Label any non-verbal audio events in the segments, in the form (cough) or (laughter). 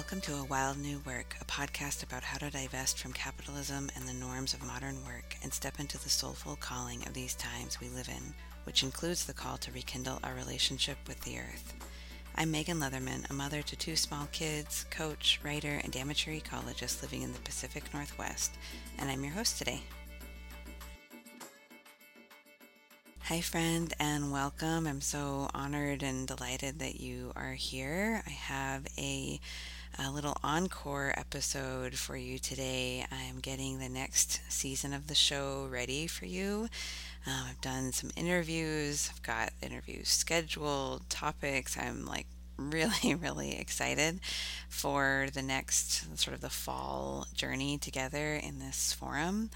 Welcome to A Wild New Work, a podcast about how to divest from capitalism and the norms of modern work and step into the soulful calling of these times we live in, which includes the call to rekindle our relationship with the earth. I'm Megan Leatherman, a mother to two small kids, coach, writer, and amateur ecologist living in the Pacific Northwest, and I'm your host today. Hi, friend, and welcome. I'm so honored and delighted that you are here. I have a a little encore episode for you today. I'm getting the next season of the show ready for you. Um, I've done some interviews, I've got interviews scheduled, topics. I'm like (laughs) really, really excited for the next sort of the fall journey together in this forum.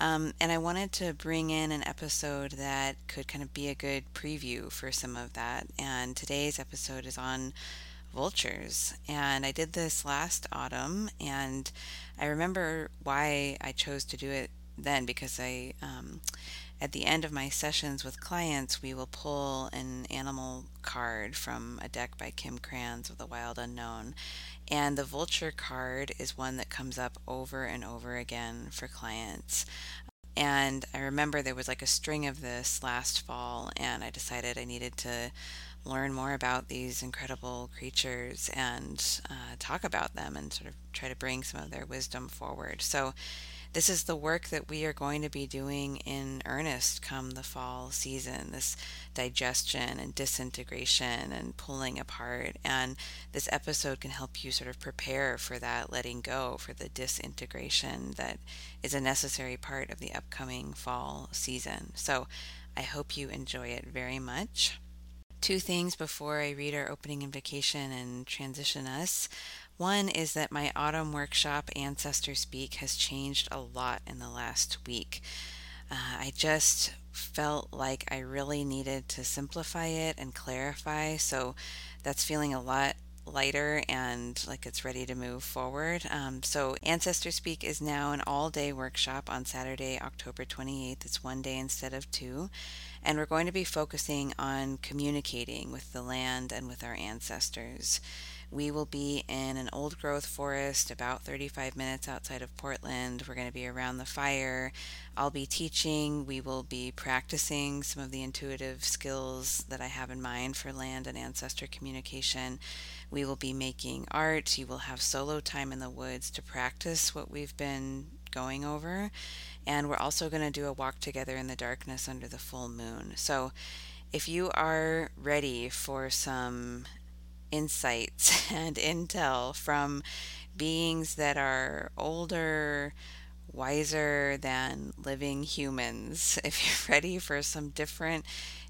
Um, and I wanted to bring in an episode that could kind of be a good preview for some of that. And today's episode is on vultures. And I did this last autumn, and I remember why I chose to do it then because I, um, at the end of my sessions with clients, we will pull an animal card from a deck by Kim Krans of the Wild Unknown. And the vulture card is one that comes up over and over again for clients. And I remember there was like a string of this last fall, and I decided I needed to learn more about these incredible creatures and uh, talk about them and sort of try to bring some of their wisdom forward. So, this is the work that we are going to be doing in earnest come the fall season this digestion and disintegration and pulling apart. And this episode can help you sort of prepare for that letting go, for the disintegration that is a necessary part of the upcoming fall season. So, I hope you enjoy it very much two things before I read our opening invocation and transition us. One is that my autumn workshop, Ancestor Speak, has changed a lot in the last week. Uh, I just felt like I really needed to simplify it and clarify, so that's feeling a lot lighter and like it's ready to move forward. Um, so, Ancestor Speak is now an all day workshop on Saturday, October 28th. It's one day instead of two and we're going to be focusing on communicating with the land and with our ancestors. We will be in an old growth forest about 35 minutes outside of Portland. We're going to be around the fire. I'll be teaching. We will be practicing some of the intuitive skills that I have in mind for land and ancestor communication. We will be making art. You will have solo time in the woods to practice what we've been going over. And we're also going to do a walk together in the darkness under the full moon. So if you are ready for some insights (laughs) and intel from beings that are older, wiser than living humans, (laughs) if you're ready for some different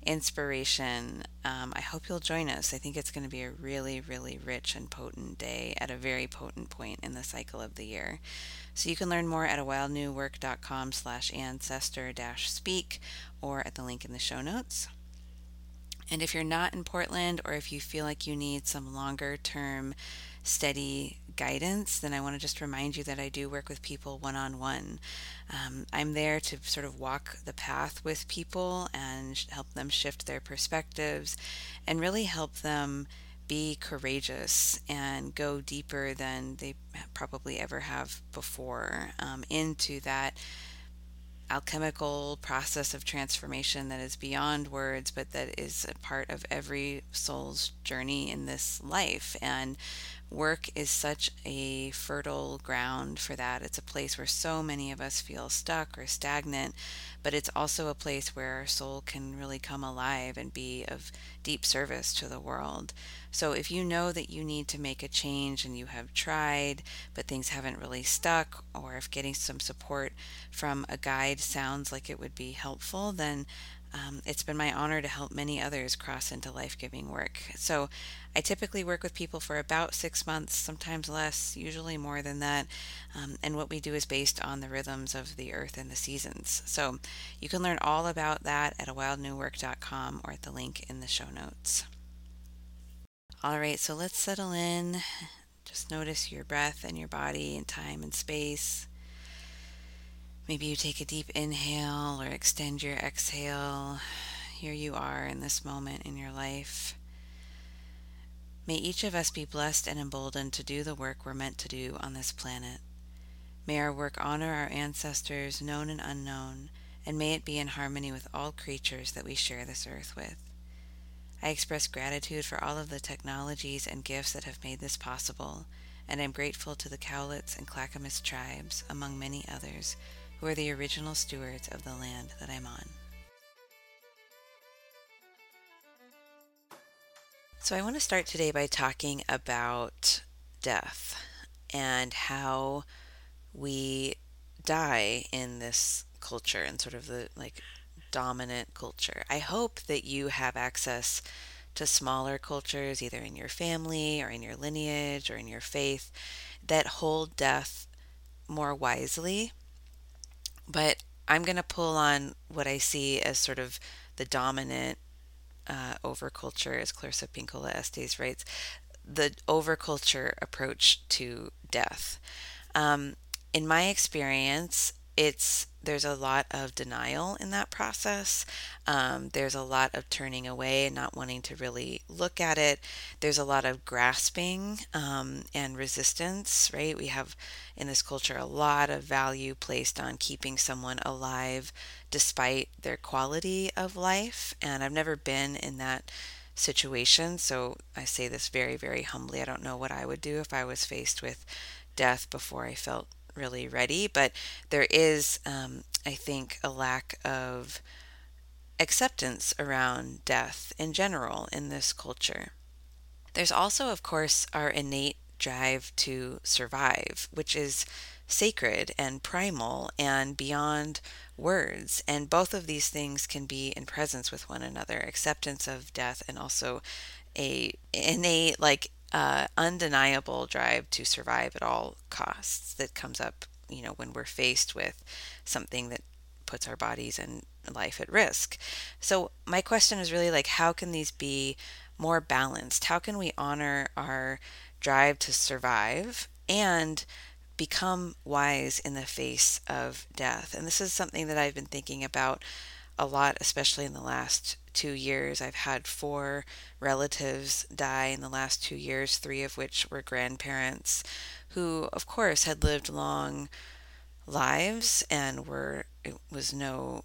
inspiration, um, I hope you'll join us. I think it's going to be a really, really rich and potent day at a very potent point in the cycle of the year. So you can learn more at a wildnewwork.com slash ancestor dash speak or at the link in the show notes. And if you're not in Portland or if you feel like you need some longer term steady guidance, then I want to just remind you that I do work with people one on one. I'm there to sort of walk the path with people and help them shift their perspectives and really help them be courageous and go deeper than they probably ever have before um, into that alchemical process of transformation that is beyond words, but that is a part of every soul's journey in this life. And work is such a fertile ground for that. It's a place where so many of us feel stuck or stagnant, but it's also a place where our soul can really come alive and be of deep service to the world. So if you know that you need to make a change and you have tried, but things haven't really stuck, or if getting some support from a guide sounds like it would be helpful, then um, it's been my honor to help many others cross into life giving work. So, I typically work with people for about six months, sometimes less, usually more than that. Um, and what we do is based on the rhythms of the earth and the seasons. So, you can learn all about that at a wildnewwork.com or at the link in the show notes. All right, so let's settle in. Just notice your breath and your body and time and space. Maybe you take a deep inhale or extend your exhale. Here you are in this moment in your life. May each of us be blessed and emboldened to do the work we're meant to do on this planet. May our work honor our ancestors, known and unknown, and may it be in harmony with all creatures that we share this earth with. I express gratitude for all of the technologies and gifts that have made this possible, and I'm grateful to the Cowlitz and Clackamas tribes, among many others, who are the original stewards of the land that I'm on. So, I want to start today by talking about death and how we die in this culture and sort of the like dominant culture. I hope that you have access to smaller cultures, either in your family or in your lineage or in your faith, that hold death more wisely. But I'm going to pull on what I see as sort of the dominant uh, overculture, as Clarissa Pinkola Estes writes, the overculture approach to death. Um, in my experience, it's there's a lot of denial in that process. Um, there's a lot of turning away and not wanting to really look at it. There's a lot of grasping um, and resistance, right? We have in this culture a lot of value placed on keeping someone alive despite their quality of life. And I've never been in that situation. So I say this very, very humbly. I don't know what I would do if I was faced with death before I felt really ready, but there is, um, I think, a lack of acceptance around death in general in this culture. There's also, of course, our innate drive to survive, which is sacred and primal and beyond words. And both of these things can be in presence with one another acceptance of death and also a innate, like, uh, undeniable drive to survive at all costs that comes up, you know, when we're faced with something that puts our bodies and life at risk. So my question is really like, how can these be more balanced? How can we honor our drive to survive and become wise in the face of death? And this is something that I've been thinking about a lot, especially in the last two years. I've had four relatives die in the last two years, three of which were grandparents who, of course, had lived long lives and were, it was no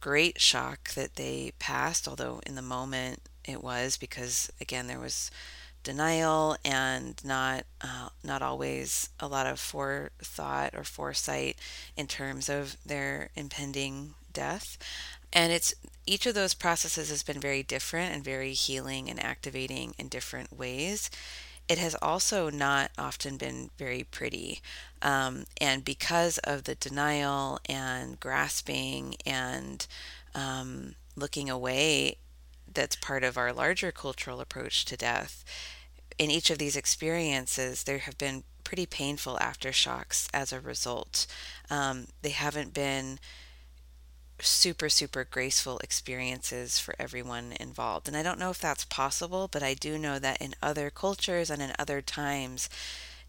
great shock that they passed, although in the moment it was because, again, there was denial and not uh, not always a lot of forethought or foresight in terms of their impending death. And it's each of those processes has been very different and very healing and activating in different ways. It has also not often been very pretty. Um, and because of the denial and grasping and um, looking away, that's part of our larger cultural approach to death. In each of these experiences, there have been pretty painful aftershocks as a result. Um, they haven't been super, super graceful experiences for everyone involved. And I don't know if that's possible, but I do know that in other cultures and in other times,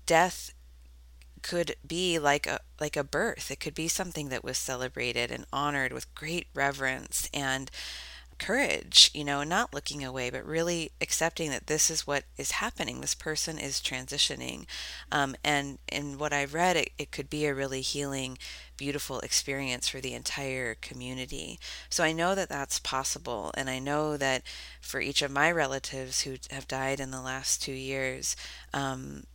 death could be like a like a birth. It could be something that was celebrated and honored with great reverence and courage, you know, not looking away, but really accepting that this is what is happening. This person is transitioning. Um, and in what I've read, it, it could be a really healing, beautiful experience for the entire community. So I know that that's possible. And I know that for each of my relatives who have died in the last two years, um,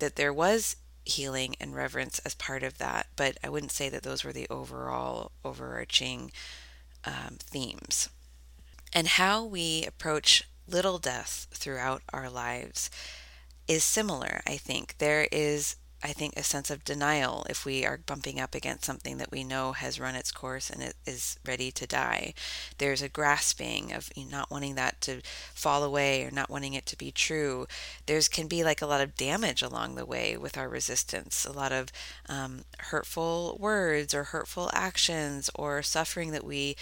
that there was healing and reverence as part of that. But I wouldn't say that those were the overall overarching um, themes and how we approach little death throughout our lives is similar, I think. There is I think, a sense of denial if we are bumping up against something that we know has run its course and it is ready to die. There's a grasping of not wanting that to fall away or not wanting it to be true. There's can be like a lot of damage along the way with our resistance, a lot of um, hurtful words or hurtful actions or suffering that we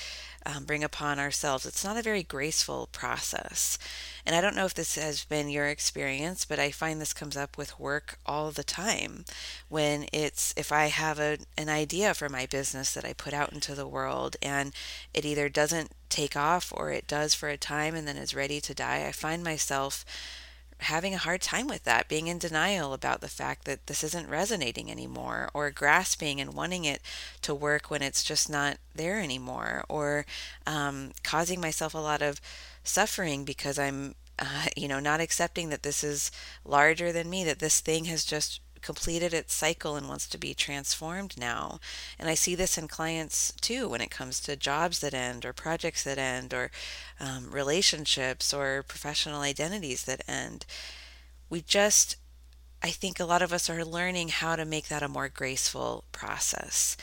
um, bring upon ourselves. It's not a very graceful process. And I don't know if this has been your experience, but I find this comes up with work all the time. When it's, if I have a, an idea for my business that I put out into the world and it either doesn't take off or it does for a time and then is ready to die, I find myself having a hard time with that, being in denial about the fact that this isn't resonating anymore, or grasping and wanting it to work when it's just not there anymore, or um, causing myself a lot of suffering because I'm, uh, you know, not accepting that this is larger than me, that this thing has just completed its cycle and wants to be transformed now. And I see this in clients too when it comes to jobs that end, or projects that end, or um, relationships, or professional identities that end. We just, I think a lot of us are learning how to make that a more graceful process.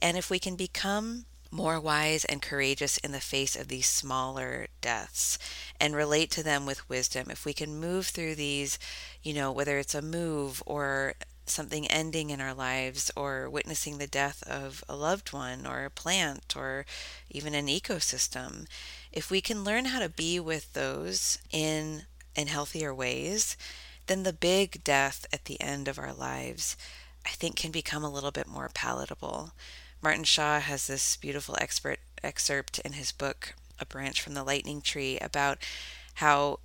And if we can become more wise and courageous in the face of these smaller deaths and relate to them with wisdom. If we can move through these, you know, whether it's a move or something ending in our lives or witnessing the death of a loved one or a plant or even an ecosystem, if we can learn how to be with those in in healthier ways, then the big death at the end of our lives I think can become a little bit more palatable. Martin Shaw has this beautiful expert excerpt in his book, A Branch from the Lightning Tree, about how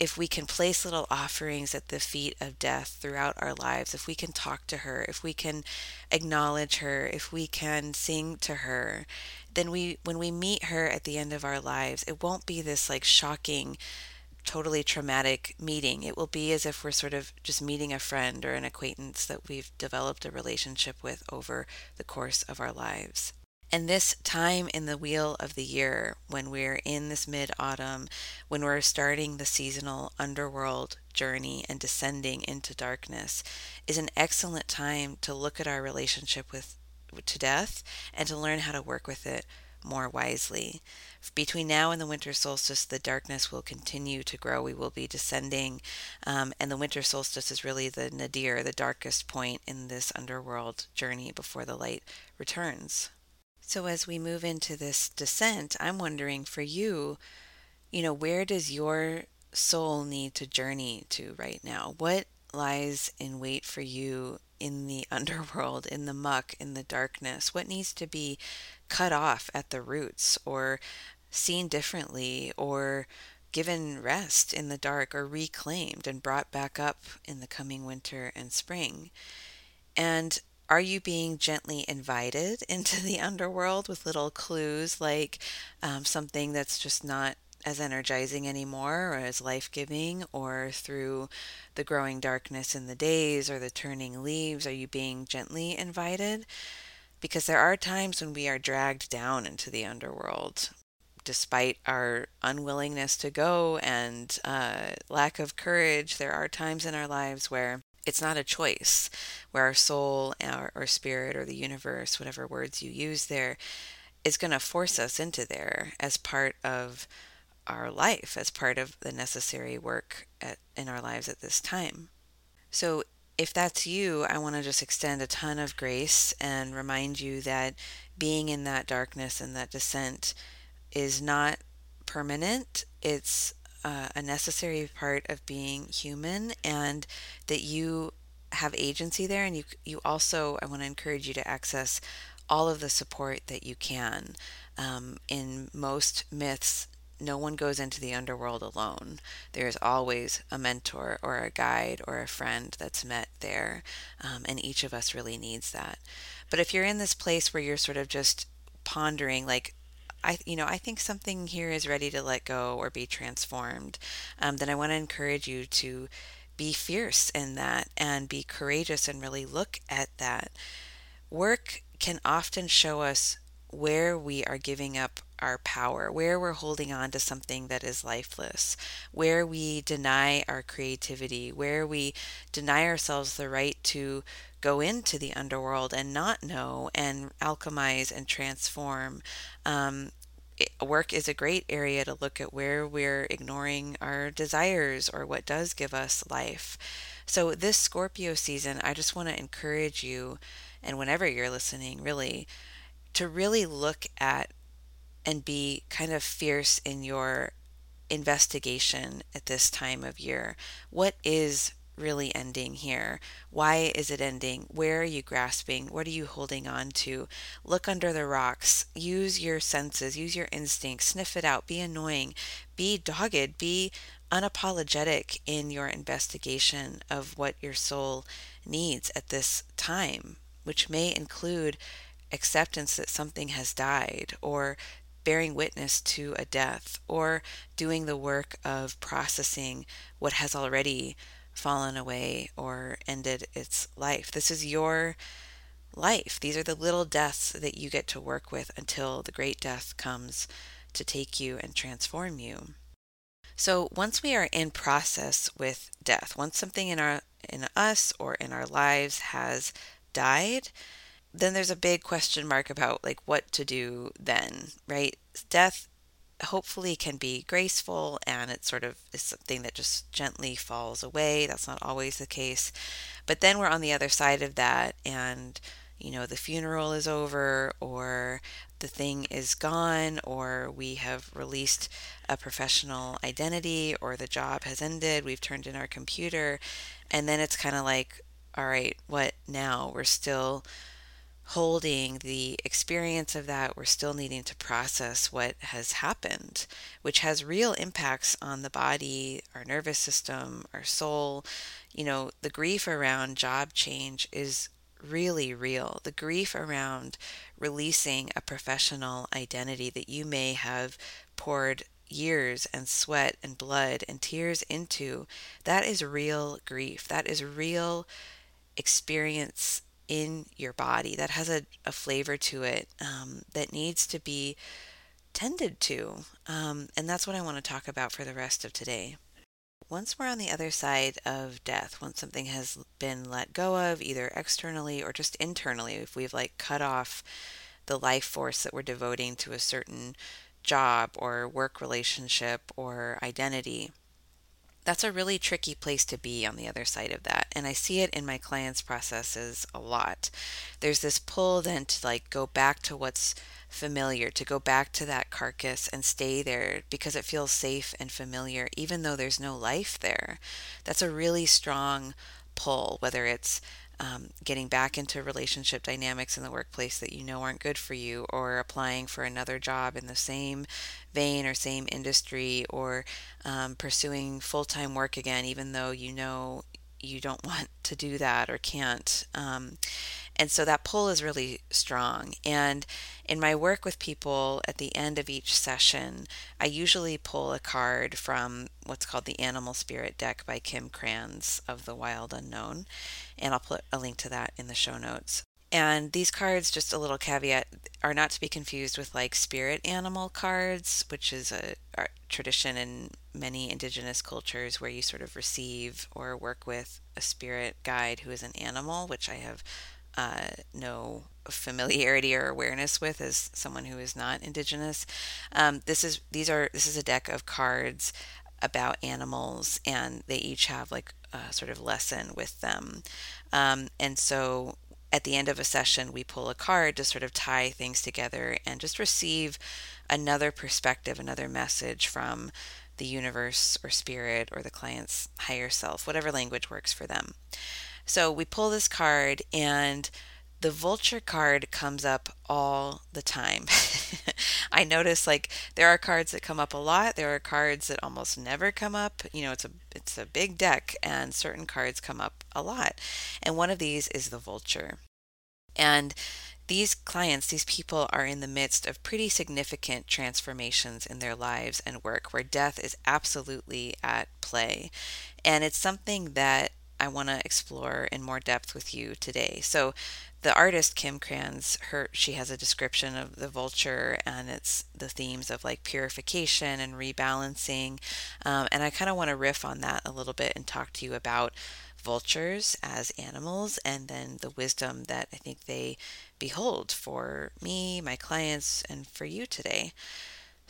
if we can place little offerings at the feet of death throughout our lives, if we can talk to her, if we can acknowledge her, if we can sing to her, then we when we meet her at the end of our lives, it won't be this like shocking totally traumatic meeting. It will be as if we're sort of just meeting a friend or an acquaintance that we've developed a relationship with over the course of our lives. And this time in the wheel of the year, when we're in this mid autumn, when we're starting the seasonal underworld journey and descending into darkness, is an excellent time to look at our relationship with to death and to learn how to work with it more wisely. Between now and the winter solstice, the darkness will continue to grow. We will be descending, um, and the winter solstice is really the nadir, the darkest point in this underworld journey before the light returns. So, as we move into this descent, I'm wondering for you, you know, where does your soul need to journey to right now? What lies in wait for you in the (laughs) underworld, in the muck, in the darkness? What needs to be cut off at the roots or seen differently or given rest in the dark or reclaimed and brought back up in the coming winter and spring? And are you being gently invited (laughs) into the underworld with little clues like um, something that's just not as energizing anymore or as life giving, or through the growing darkness in the days or the turning leaves? Are you being gently invited? Because there are times when we are dragged down into the underworld despite our unwillingness to go and uh, lack of courage. There are times in our lives where it's not a choice where our soul our, or spirit or the universe whatever words you use there is going to force us into there as part of our life as part of the necessary work at, in our lives at this time. So if that's you, I want to just extend a ton of grace and remind you that being in that darkness and that descent is not permanent. It's uh, a necessary part of being human, and that you have agency there. And you, you also, I want to encourage you to access all of the support that you can. Um, in most myths, no one goes into the underworld alone. There's always a mentor or a guide or a friend that's met there, um, and each of us really needs that. But if you're in this place where you're sort of just pondering, like, I, you know, I think something here is ready to let go or be transformed, um, then I want to encourage you to be fierce in that and be courageous and really look at that. Work can often show us where we are giving up our power, where we're holding on to something that is lifeless, where we deny our creativity, where we deny ourselves the right to go into the underworld and not know and alchemize and transform. Um, work is a great area to look at where we're ignoring our desires or what does give us life. So, this Scorpio season, I just want to encourage you, and whenever you're listening, really, to really look at and be kind of fierce in your investigation at this time of year. What is really ending here? Why is it ending? Where are you grasping? What are you holding on to? Look under the rocks. Use your senses, use your instincts, sniff it out, be annoying, be dogged, be unapologetic in your investigation of what your soul needs at this time, which may include acceptance that something has died, or bearing witness to a death, or doing the work of processing what has already fallen away or ended its life. This is your life. These are the little deaths that you get to work with until the great death comes to take you and transform you. So once we are in process with death, once something in our in us or in our lives has died, then there's a big question mark about like what to do then, right? Death hopefully can be graceful and it sort of is something that just gently falls away. That's not always the case. But then we're on the other side of that and you know the funeral is over or the thing is gone or we have released a professional identity or the job has ended, we've turned in our computer and then it's kind of like all right, what now? We're still holding the experience of that, we're still needing to process what has happened, which has real impacts on the body, our nervous system, our soul. You know, the grief around job change is really real. The grief around releasing a professional identity that you may have poured years and sweat and blood and tears into, that is real grief. That is real experience in your body that has a, a flavor to it um, that needs to be tended to. Um, and that's what I want to talk about for the rest of today. Once we're on the other side of death, once something has been let go of, either externally or just internally, if we've like cut off the life force that we're devoting to a certain job or work relationship or identity, that's a really tricky place to be on the other side of that. And I see it in my clients' processes a lot. There's this pull then to like go back to what's familiar, to go back to that carcass and stay there because it feels safe and familiar, even though there's no life there. That's a really strong pull, whether it's um, getting back into relationship dynamics in the workplace that you know aren't good for you, or applying for another job in the same vein or same industry, or um, pursuing full time work again, even though you know you don't (laughs) want to do that or can't. Um, and so that pull is really strong. And in my work with people at the end of each session, I usually pull a card from what's called the Animal Spirit deck by Kim Krans of The Wild Unknown. And I'll put a link to that in the show notes. And these cards, just a little caveat, are not to be confused with like spirit animal cards, which is a, a, tradition in many indigenous cultures where you sort of receive or work with a spirit guide who is an animal, which I have uh, no familiarity or awareness with as someone who is not indigenous. Um, this is these are this is a deck of cards about animals, and they each have like a sort of lesson with them. Um, and so at the end of a session, we pull a card to sort of tie things together and just receive another perspective, another message from the universe or spirit or the client's higher self, whatever language works for them. So we pull this card, and the vulture card comes up all the time. (laughs) I notice like there are cards that come up a lot, there are cards that almost never come up. You know, it's a it's a big deck and certain cards come up a lot. And one of these is the vulture. And these clients, these people are in the midst of pretty significant transformations in their lives and work where death is absolutely at play. And it's something that I want to explore in more depth with you today. So, the artist Kim Krans, her she has a description of the vulture, and it's the themes of like purification and rebalancing. Um, and I kind of want to riff on that a little bit and talk to you about vultures as animals and then the wisdom that I think they behold for me, my clients, and for you today.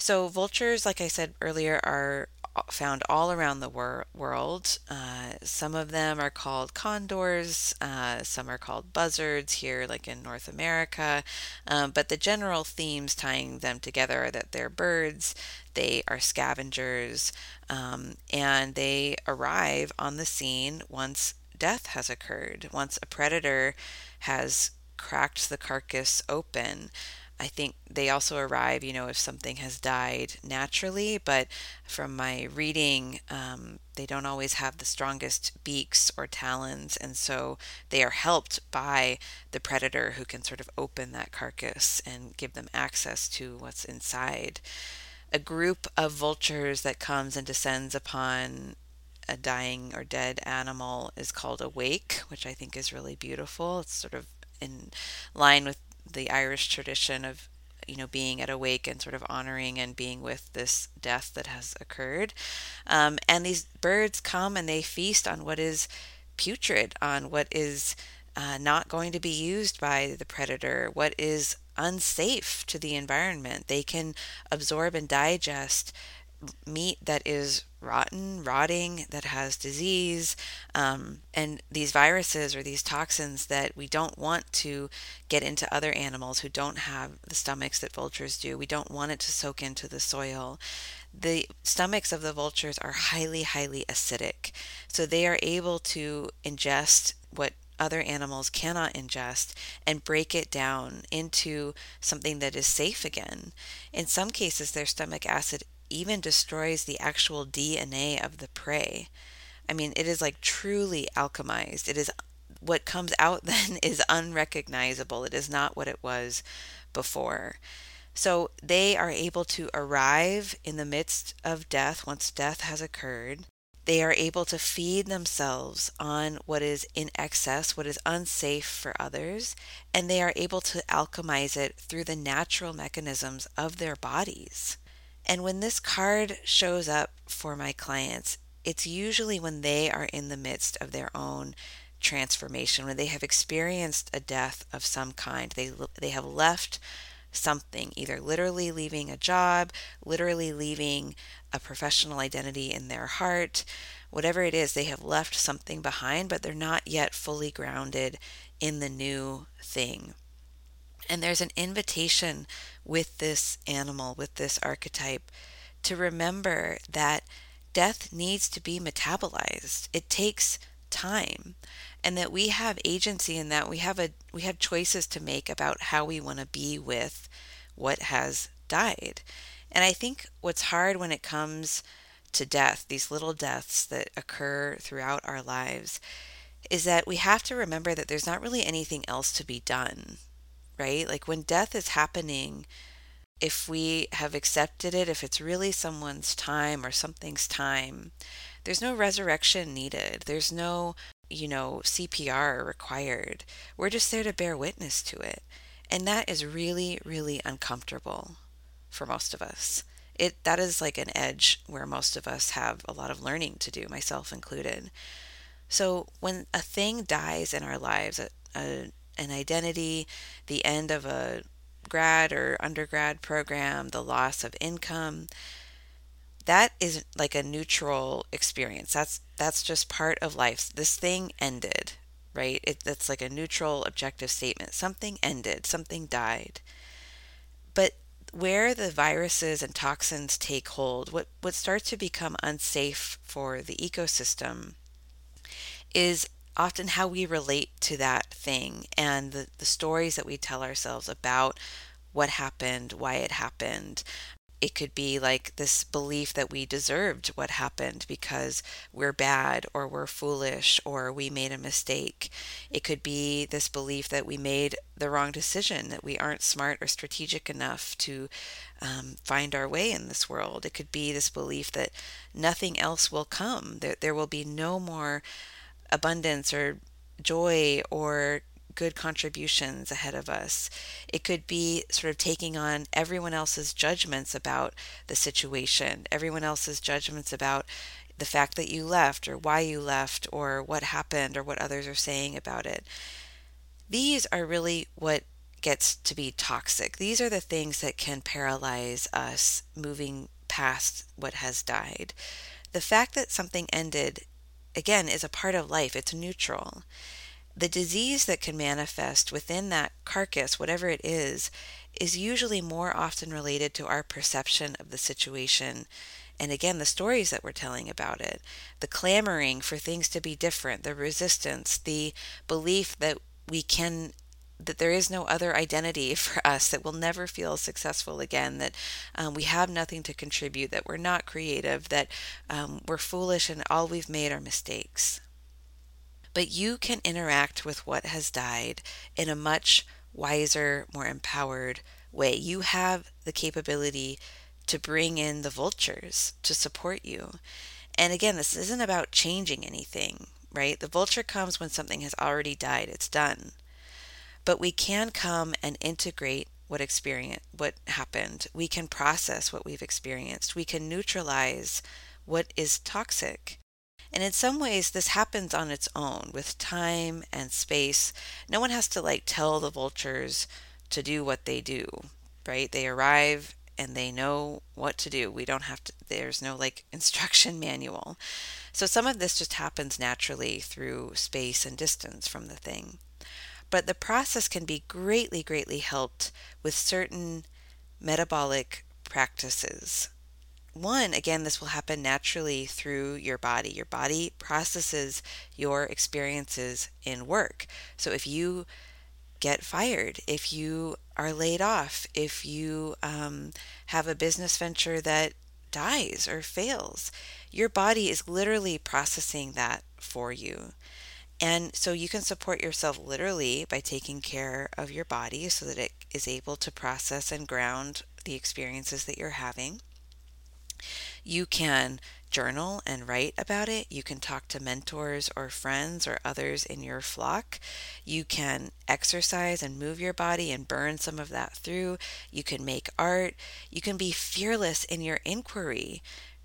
So, vultures, like I said earlier, are found all around the wor- world. Uh, some of them are called condors, uh, some are called buzzards here, like in North America. Um, but the general themes tying them together are that they're birds, they are scavengers, um, and they arrive on the scene once death has occurred, once a predator has cracked the carcass open. I think they also arrive, you know, if something has died naturally, but from my reading, um, they don't always have the strongest beaks or talons, and so they are helped by the predator who can sort of open that carcass and give them access to what's inside. A group of vultures that comes and descends upon a dying or dead animal is called a wake, which I think is really beautiful. It's sort of in line with the Irish tradition of you know being at a wake and sort of honoring and being with this death that has occurred. Um, and these birds come and they feast on what is putrid, on what is uh, not going to be used by the predator, what is unsafe to the environment. They can absorb and digest meat that is rotten, rotting, that has disease, um, and these viruses or these toxins that we don't want to get into other animals who don't have the stomachs that vultures do. We don't want it to soak into the soil. The stomachs of the vultures are highly, highly acidic, so they are able to ingest what other animals cannot ingest and break it down into something that is safe again. In some cases, their stomach acid even destroys the actual DNA of the prey. I mean, it is like truly alchemized. It is what comes out (laughs) then is unrecognizable. It is not what it was before. So they are able to arrive in the midst of death once death has occurred. They are able to feed themselves on what is in excess, what is unsafe for others, and they are able to alchemize it through the natural mechanisms of their bodies. And when this card shows up for my clients, it's usually when they are in the midst of their own transformation, when they have experienced a death of some kind. They, they have left something, either literally leaving a job, literally leaving a professional identity in their heart, whatever it is, they have left something behind, but they're not yet fully grounded in the new thing. And there's an invitation with this animal, with this archetype, to remember that death needs to be metabolized. It takes time and that we have agency in that we have a we have choices to make about how we want to be with what has died. And I think what's hard when it comes to death, these little deaths that occur throughout our lives, is that we have to remember that there's not really anything else to be done right? Like when death is happening, if we have accepted it, if it's really someone's time or something's time, there's no resurrection needed. There's no, you know, CPR required. We're just there to bear witness to it. And that is really, really uncomfortable for most of us. It that is like an edge where most of us have a lot of learning to do, myself included. So when a thing dies in our lives, a, a an identity, the end of a grad or undergrad program, the loss of income. That is like a neutral experience. That's that's just part of life. This thing ended, right? It, that's like a neutral, objective statement. Something ended. Something died. But where the viruses and toxins take hold, what what starts to become unsafe for the ecosystem is often how we relate to that thing and the, the stories that we tell ourselves about what happened, why it happened. It could be like this belief that we deserved what happened because we're bad or we're foolish or we made a mistake. It could be this belief that we made the wrong decision, that we aren't smart or strategic enough to um, find our way in this world. It could be this belief that nothing else will come, that there will be no more abundance or joy or good contributions ahead of us. It could be sort of taking on everyone else's judgments about the situation, everyone else's judgments about the fact that you left or why you left or what happened or what others are saying about it. These are really what gets to be toxic. These are the things that can paralyze us moving past what has died. The fact that something ended again, is a part of life, it's neutral. The disease that can manifest within that carcass, whatever it is, is usually more often related to our perception of the situation. And again, the stories that we're telling about it, the clamoring for things to be different, the resistance, the belief that we can that there is no other identity (laughs) for us, that we'll never feel successful again, that um, we have nothing to contribute, that we're not creative, that um, we're foolish and all we've made are mistakes. But you can interact with what has died in a much wiser, more empowered way. You have the capability to bring in the vultures to support you. And again, this isn't about changing anything, right? The vulture comes when something has already died, it's done. But we can come and integrate what experience what happened. We can process what we've experienced. We can neutralize what is toxic. And in some ways, this happens on its own with time and space. No one has to like tell the vultures to do what they do, right? They arrive and they know what to do. We don't have to, there's no like (laughs) instruction manual. So some of this just happens naturally through space and distance from the thing. But the process can be greatly, greatly helped with certain metabolic practices one, again, this will happen naturally through your body. Your body processes your experiences in work. So if you get fired, if you are laid off, if you um, have a business venture that dies or fails, your body is literally processing that for you. And so you can support yourself literally by taking care of your body so that it is able to process and ground the experiences that you're having. You can journal and write about it. You can talk to mentors or friends or others in your flock. You can exercise and move your body and burn some of that through. You can make art. You can be fearless in your inquiry,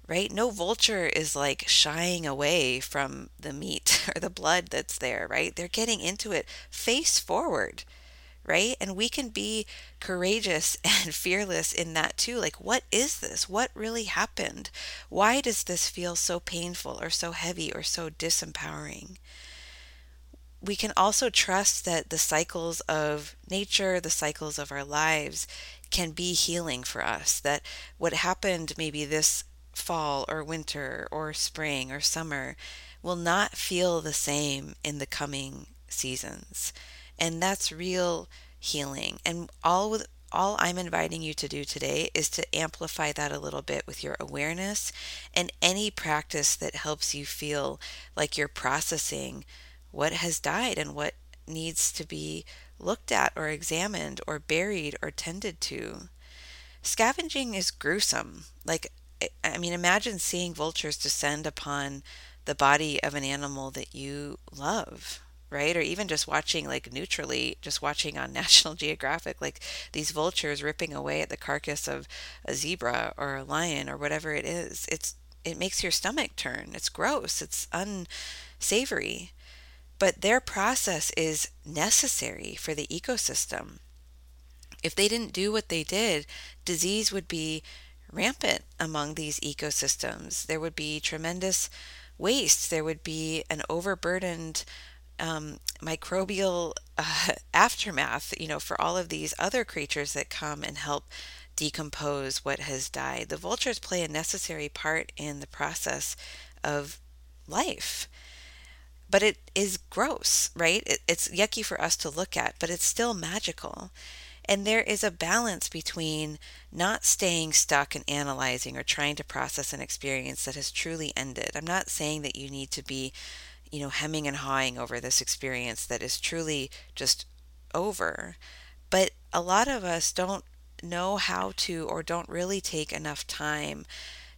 right? No vulture is like shying away from the meat (laughs) or the blood that's there, right? They're getting into it face forward right? And we can be courageous (laughs) and fearless in that too. Like, what is this? What really happened? Why does this feel so painful or so heavy or so disempowering? We can also trust that the cycles of nature, the cycles of our lives, can be healing for us. That what happened maybe this fall or winter or spring or summer will not feel the same in the coming seasons and that's real healing. And all with all I'm inviting you to do today is to amplify that a little bit with your awareness and any practice that helps you feel like you're processing what has died and what needs to be looked at or examined or buried or tended to. Scavenging is gruesome. Like, I mean, imagine seeing vultures descend upon the body of an animal that you love right? Or even just watching, like neutrally, just watching on (laughs) National Geographic, like these vultures ripping away at the carcass of a zebra or a lion or whatever it is. It's it makes your stomach turn. It's gross. It's unsavory. But their process is necessary for the ecosystem. If they didn't do what they did, disease would be rampant among these ecosystems. There would be tremendous waste. There would be an overburdened um, microbial (laughs) uh, aftermath, you know, for all of these other creatures that come and help decompose what has died. The vultures play a necessary part in the process of life. But it is gross, right? It, it's yucky for us to look at, but it's still magical. And there is a balance between not staying stuck and analyzing or trying to process an experience that has truly ended. I'm not saying that you need to be you know, hemming and hawing over this experience that is truly just over. But a lot of us don't know how to or don't really take enough time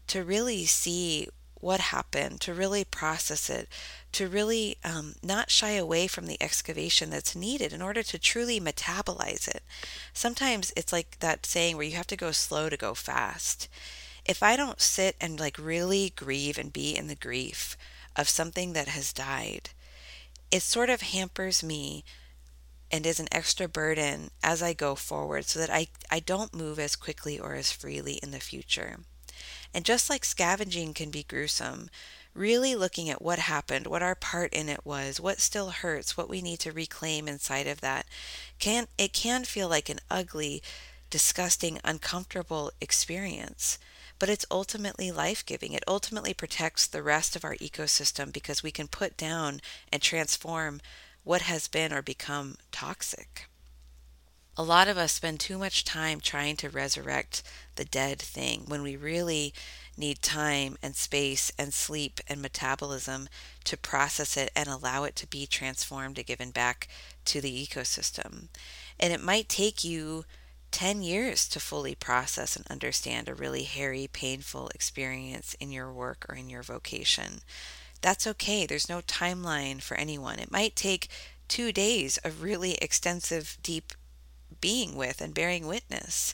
to really see what happened, to really process it, to really um, not shy away from the excavation that's needed in order to truly metabolize it. Sometimes it's like that saying where you have to go slow to go fast. If I don't sit and like really grieve and be in the grief, of something that has died, it sort of hampers me and is an extra burden as I go forward so that I, I don't move as quickly or as freely in the future. And just like scavenging can be gruesome, really looking at what happened, what our part in it was, what still hurts, what we need to reclaim inside of that, can it can feel like an ugly, disgusting, uncomfortable experience but it's ultimately life giving. It ultimately protects the rest of our ecosystem because we can put down and transform what has been or become toxic. A lot of us spend too much time trying to resurrect the dead thing when we really need time and space and sleep and metabolism to process it and allow it to be transformed and given back to the ecosystem. And it might take you 10 years to fully process and understand a really hairy, painful experience in your work or in your vocation. That's okay. There's no timeline for anyone. It might take two days of really extensive, deep being with and bearing witness.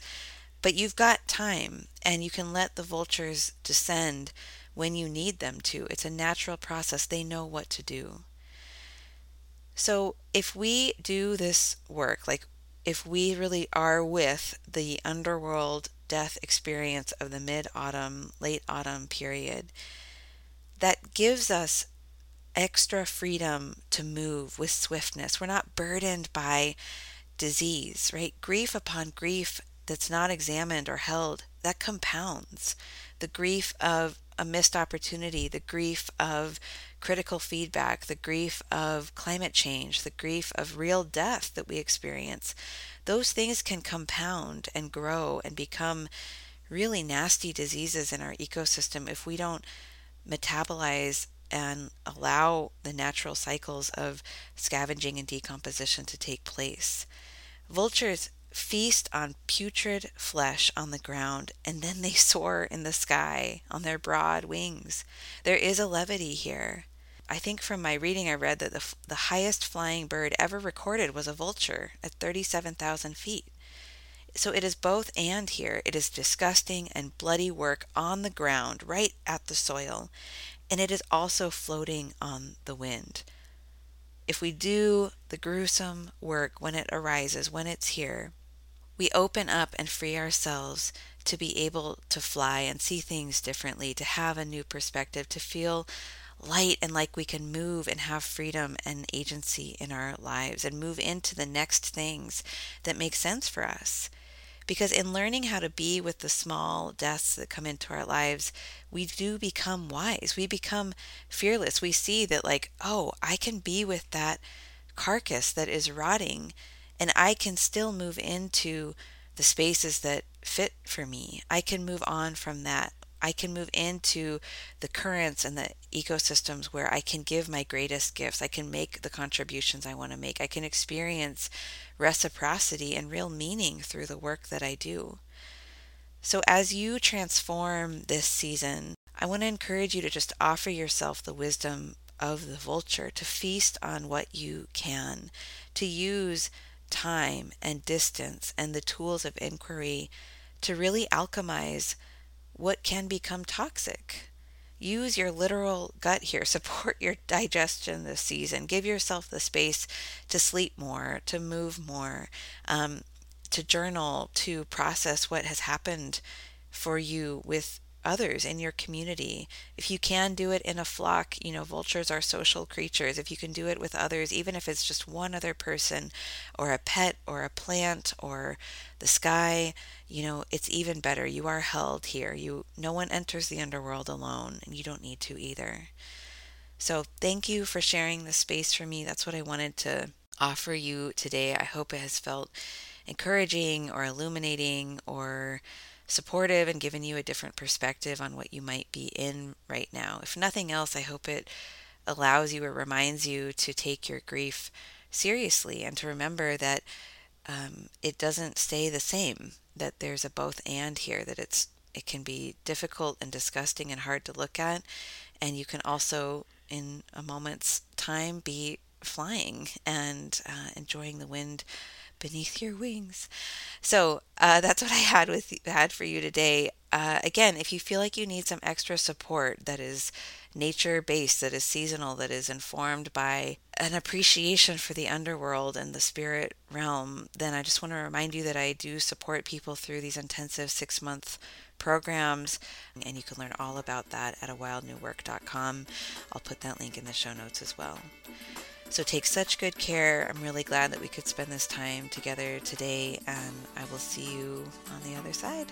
But you've got time and you can let the vultures descend when you need them to. It's a natural process. They know what to do. So if we do this work, like if we really are with the underworld death experience of the mid autumn, late autumn period, that gives us extra freedom to move with swiftness. We're not burdened by disease, right? Grief upon grief that's not examined or held, that compounds. The grief of a missed opportunity, the grief of critical feedback, the grief of climate change, the grief of real death that we experience, those things can compound and grow and become really nasty diseases in our ecosystem if we don't metabolize and allow the natural cycles of scavenging and decomposition to take place. Vultures feast on putrid flesh on the ground, and then they (laughs) soar in the sky on their broad wings. There is a levity here. I think from my reading, I read that the, the highest flying bird ever recorded was a vulture at 37,000 feet. So it is both and here. It is disgusting and bloody work on the ground, right at the soil, and it is also floating on the wind. If we do the gruesome work when it arises, when it's here, we open up and free ourselves to be able to fly and see things differently, to have a new perspective, to feel light and like we can move and have freedom and agency in our lives and move into the next things that make sense for us. Because in learning how to be with the small deaths that come into our lives, we do become wise. We become fearless. We see that, like, oh, I can be with that carcass that is rotting and I can still move into the spaces that fit for me. I can move on from that. I can move into the currents and the ecosystems where I can give my greatest gifts. I can make the contributions I want to make. I can experience reciprocity and real meaning through the work that I do. So, as you transform this season, I want to encourage you to just offer yourself the wisdom of the vulture, to feast on what you can, to use time and distance and the tools of inquiry to really alchemize what can become toxic. Use your literal gut here. (laughs) Support your digestion this season. Give yourself the space to sleep more, to move more, um, to journal, to process what has happened for you with others in your community. If you can do it in a flock, you know, vultures are social creatures. If you can do it with others, even if it's just one other person or a pet or a plant or the sky, you know, it's even better. You are held here. You no one enters the underworld alone and you don't need to either. So, thank you for sharing this space for me. That's what I wanted to offer you today. I hope it has felt encouraging or illuminating or supportive and given you a different perspective on what you might be in right now. If nothing else, I hope it allows you or reminds you to take your grief seriously and to remember that um, it doesn't stay the same, that there's a both and here, that it's it can be difficult and disgusting and hard to look at, and you can also, in a moment's time, be flying and uh, enjoying the wind beneath your wings. So uh, that's what I had with had for you today. Uh, again, if you feel like you need some extra support that is nature based, that is seasonal, that is informed by an appreciation for the underworld and the spirit realm, then I just want to remind you that I do support people through these intensive six month programs, and you can learn all about that at a awildnewwork.com. I'll put that link in the show notes as well. So take such good care. I'm really glad that we could spend this time together today, and I will see you on the other side.